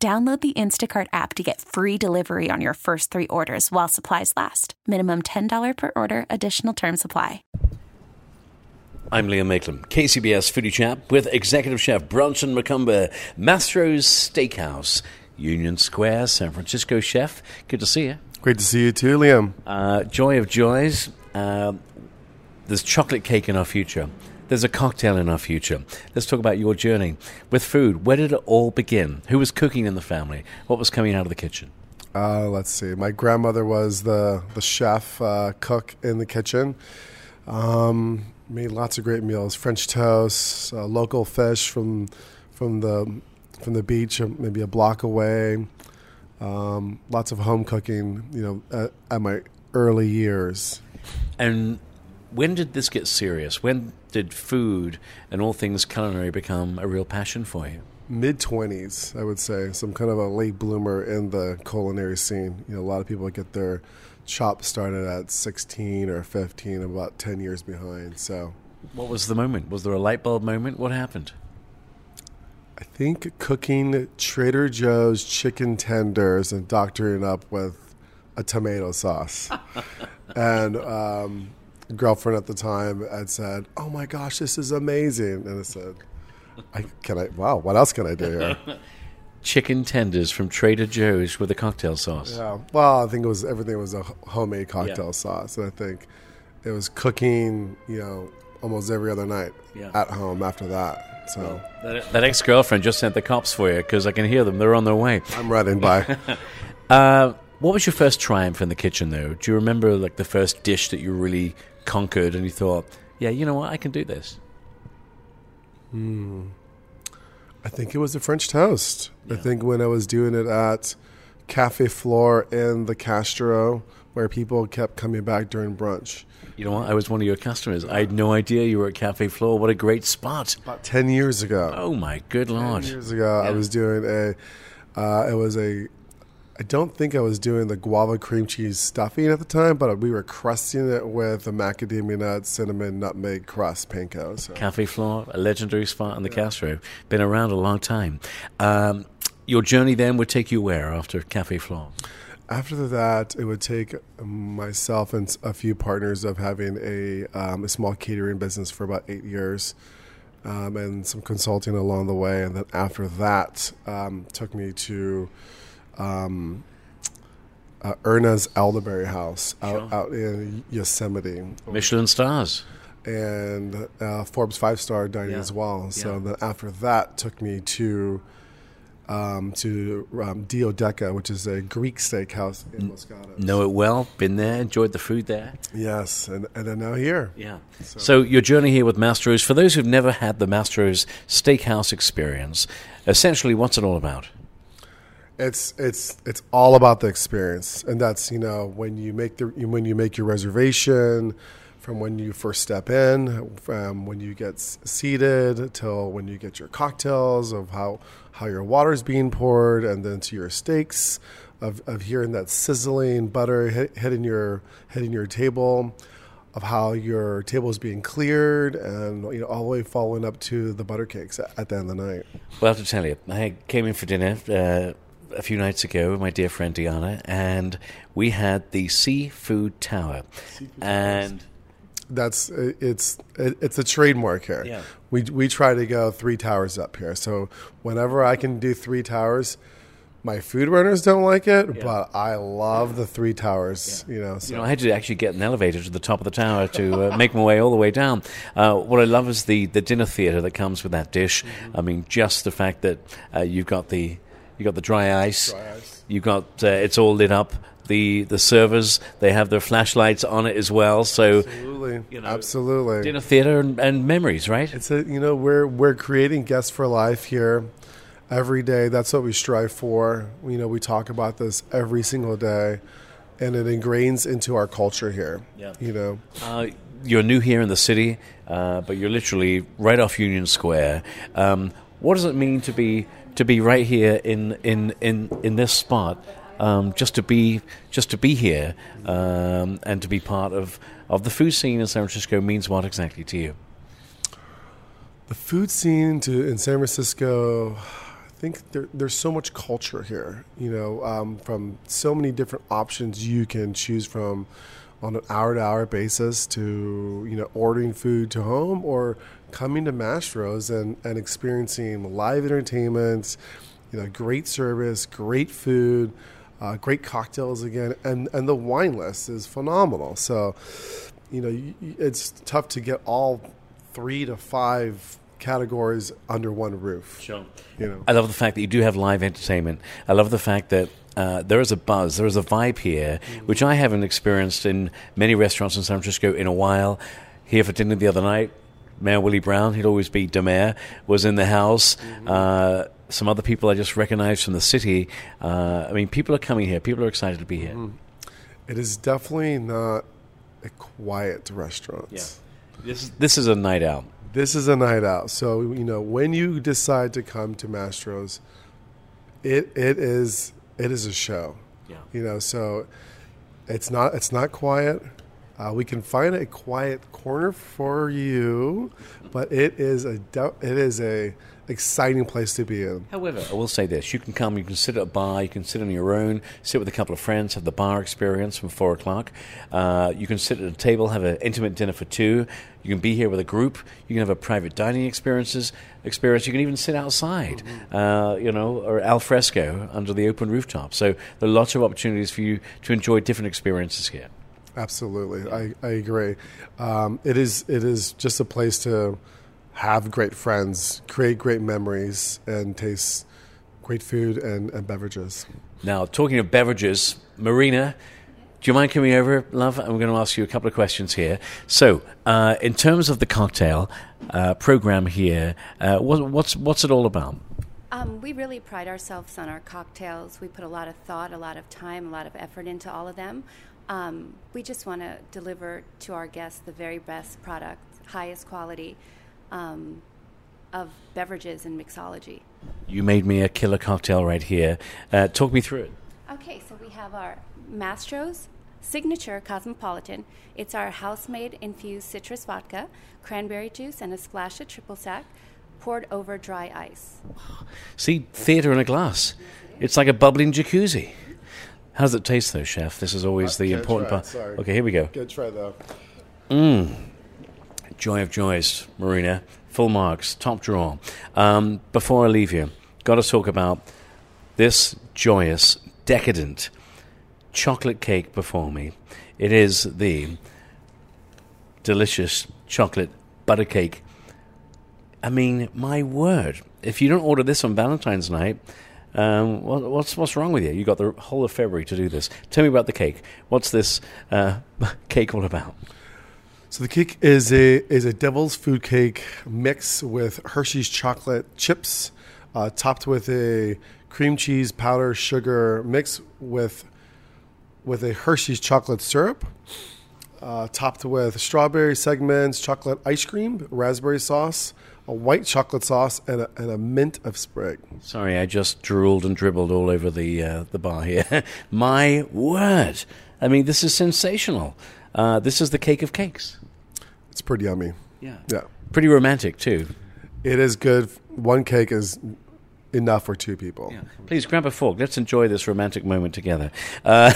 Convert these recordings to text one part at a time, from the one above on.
Download the Instacart app to get free delivery on your first three orders while supplies last. Minimum $10 per order, additional term supply. I'm Liam Maitland, KCBS Foodie Chat with Executive Chef Bronson McCumber, Mastro's Steakhouse, Union Square, San Francisco chef. Good to see you. Great to see you too, Liam. Uh, joy of joys. Uh, there's chocolate cake in our future. There's a cocktail in our future. Let's talk about your journey with food. Where did it all begin? Who was cooking in the family? What was coming out of the kitchen? Uh, let's see. My grandmother was the the chef uh, cook in the kitchen. Um, made lots of great meals: French toast, uh, local fish from from the from the beach, uh, maybe a block away. Um, lots of home cooking. You know, at, at my early years. And when did this get serious? When did food and all things culinary become a real passion for you? Mid twenties, I would say. Some kind of a late bloomer in the culinary scene. You know, a lot of people get their chop started at sixteen or fifteen, about ten years behind. So, what was the moment? Was there a light bulb moment? What happened? I think cooking Trader Joe's chicken tenders and doctoring up with a tomato sauce. and um, girlfriend at the time had said, "Oh my gosh, this is amazing," and I said, "I can I wow, what else can I do here?" Chicken tenders from Trader Joe's with a cocktail sauce. Yeah, well, I think it was everything was a homemade cocktail yeah. sauce, and I think it was cooking, you know, almost every other night yeah. at home after that. So well, that, that ex girlfriend just sent the cops for you because I can hear them; they're on their way. I'm running by. uh, what was your first triumph in the kitchen, though? Do you remember like the first dish that you really conquered and you thought, yeah, you know what, I can do this? Hmm. I think it was a French toast. Yeah. I think when I was doing it at Cafe Flore in the Castro, where people kept coming back during brunch. You know what? I was one of your customers. I had no idea you were at Cafe Flore. What a great spot! About ten years ago. Oh my good lord! Ten years ago, yeah. I was doing a. Uh, it was a I don't think I was doing the guava cream cheese stuffing at the time, but we were crusting it with a macadamia nut, cinnamon, nutmeg crust panko. So. Cafe Flore, a legendary spot in the yeah. Castro. Been around a long time. Um, your journey then would take you where after Cafe Flore? After that, it would take myself and a few partners of having a, um, a small catering business for about eight years. Um, and some consulting along the way. And then after that, um, took me to um, uh, Erna's Elderberry House out, sure. out in Yosemite. Michelin stars. And uh, Forbes five star dining yeah. as well. So yeah. then after that, took me to um, to um, Dio Deka, which is a Greek steakhouse in Los Gatos. Know it well. Been there. Enjoyed the food there. Yes, and and then now here. Yeah. So. so your journey here with Mastro's. For those who've never had the Mastro's Steakhouse experience, essentially, what's it all about? It's it's it's all about the experience, and that's you know when you make the when you make your reservation, from when you first step in, from when you get seated till when you get your cocktails, of how how your water is being poured, and then to your steaks, of, of hearing that sizzling butter hit, hitting your hitting your table, of how your table is being cleared, and you know all the way following up to the butter cakes at, at the end of the night. Well, I have to tell you, I came in for dinner. Uh, a few nights ago with my dear friend Diana, and we had the Seafood Tower, Seafood and that's it's it's a trademark here. Yeah. We we try to go three towers up here. So whenever I can do three towers, my food runners don't like it, yeah. but I love the three towers. Yeah. You know, so. you know, I had to actually get an elevator to the top of the tower to uh, make my way all the way down. Uh, what I love is the the dinner theater that comes with that dish. Mm-hmm. I mean, just the fact that uh, you've got the you got the dry ice. Dry ice. You got uh, it's all lit up. The the servers they have their flashlights on it as well. So absolutely, you know, absolutely dinner theater and, and, memories, right? It's a you know we're we're creating guests for life here. every day. That's what we strive for. You know, we talk about this every single day, and it ingrains into our culture here. Yeah. You know, Uh, you're new here in the city, uh, but you're literally right off Union Square. Um, what does it mean to be to be right here in in in, in this spot? Um, just to be just to be here um, and to be part of, of the food scene in San Francisco means what exactly to you? the food scene to in San Francisco. I think there, there's so much culture here. You know, um, from so many different options you can choose from on an hour-to-hour basis to you know ordering food to home or coming to Mastro's and, and experiencing live entertainment, you know, great service, great food, uh, great cocktails again, and and the wine list is phenomenal. So, you know, y- y- it's tough to get all three to five categories under one roof. Sure. You know, I love the fact that you do have live entertainment. I love the fact that uh, there is a buzz, there is a vibe here, which I haven't experienced in many restaurants in San Francisco in a while. Here for dinner the other night, Mayor Willie Brown, he'd always be de mayor, was in the house. Uh, some other people I just recognized from the city. Uh, I mean, people are coming here. People are excited to be here. it is definitely not a quiet restaurant. Yeah. This, this is a night out. This is a night out. So, you know, when you decide to come to Mastro's, it it is it is a show. Yeah. You know, so it's not it's not quiet. Uh, we can find a quiet corner for you, but it is a it is a exciting place to be in. However, I will say this: you can come, you can sit at a bar, you can sit on your own, sit with a couple of friends, have the bar experience from four o'clock. Uh, you can sit at a table, have an intimate dinner for two. You can be here with a group. You can have a private dining experiences experience. You can even sit outside, uh, you know, or al fresco under the open rooftop. So there are lots of opportunities for you to enjoy different experiences here. Absolutely, I, I agree. Um, it is it is just a place to have great friends, create great memories, and taste great food and, and beverages. Now, talking of beverages, Marina, do you mind coming over, love? I'm going to ask you a couple of questions here. So, uh, in terms of the cocktail uh, program here, uh, what, what's what's it all about? Um, we really pride ourselves on our cocktails. We put a lot of thought, a lot of time, a lot of effort into all of them. Um, we just want to deliver to our guests the very best product, highest quality um, of beverages and mixology. You made me a killer cocktail right here. Uh, talk me through it. Okay, so we have our Mastro's Signature Cosmopolitan. It's our house-made infused citrus vodka, cranberry juice, and a splash of triple sec poured over dry ice. See, theatre in a glass. It's like a bubbling jacuzzi. How does it taste, though, chef? This is always the important part. sorry. Okay, here we go. Good try though. Mmm. Joy of joys, Marina. Full marks, top draw. Um, before I leave you, got to talk about this joyous, decadent chocolate cake before me. It is the delicious chocolate butter cake. I mean, my word! If you don't order this on Valentine's night, um, what, what's what's wrong with you? You got the whole of February to do this. Tell me about the cake. What's this uh, cake all about? So the cake is a is a devil's food cake mix with Hershey's chocolate chips, uh, topped with a cream cheese powder sugar mix with with a Hershey's chocolate syrup, uh, topped with strawberry segments, chocolate ice cream, raspberry sauce, a white chocolate sauce, and a, and a mint of sprig. Sorry, I just drooled and dribbled all over the uh, the bar here. My word! I mean, this is sensational. Uh, this is the cake of cakes. It's pretty yummy. Yeah, Yeah, pretty romantic too. it is good. One cake is enough for two people. Please grab a fork. Let's enjoy this romantic moment together. Uh,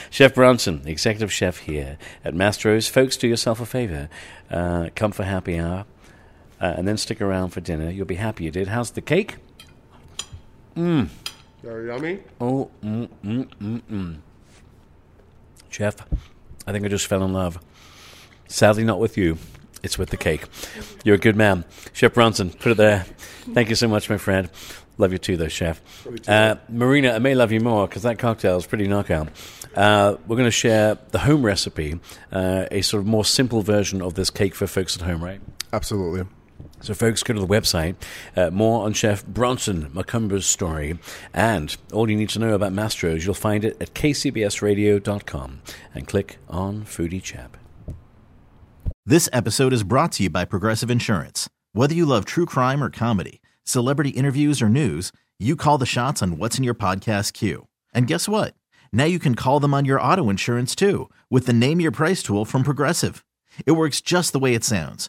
chef Bronson, executive chef here at Mastro's. Folks, do yourself a favor. Uh, come for happy hour, uh, and then stick around for dinner. You'll be happy you did. How's the cake? Mmm. Very yummy. Oh, mm, mm, mm, mm. Chef, I think I just fell in love. Sadly, not with you. It's with the cake. You're a good man. Chef Bronson, put it there. Thank you so much, my friend. Love you too, though, Chef. Uh, Marina, I may love you more because that cocktail is pretty knockout. Uh, we're going to share the home recipe, uh, a sort of more simple version of this cake for folks at home, right? Absolutely. So, folks, go to the website. Uh, more on Chef Bronson Macumber's story. And all you need to know about Mastro's, you'll find it at kcbsradio.com and click on Foodie Chat. This episode is brought to you by Progressive Insurance. Whether you love true crime or comedy, celebrity interviews or news, you call the shots on what's in your podcast queue. And guess what? Now you can call them on your auto insurance too with the Name Your Price tool from Progressive. It works just the way it sounds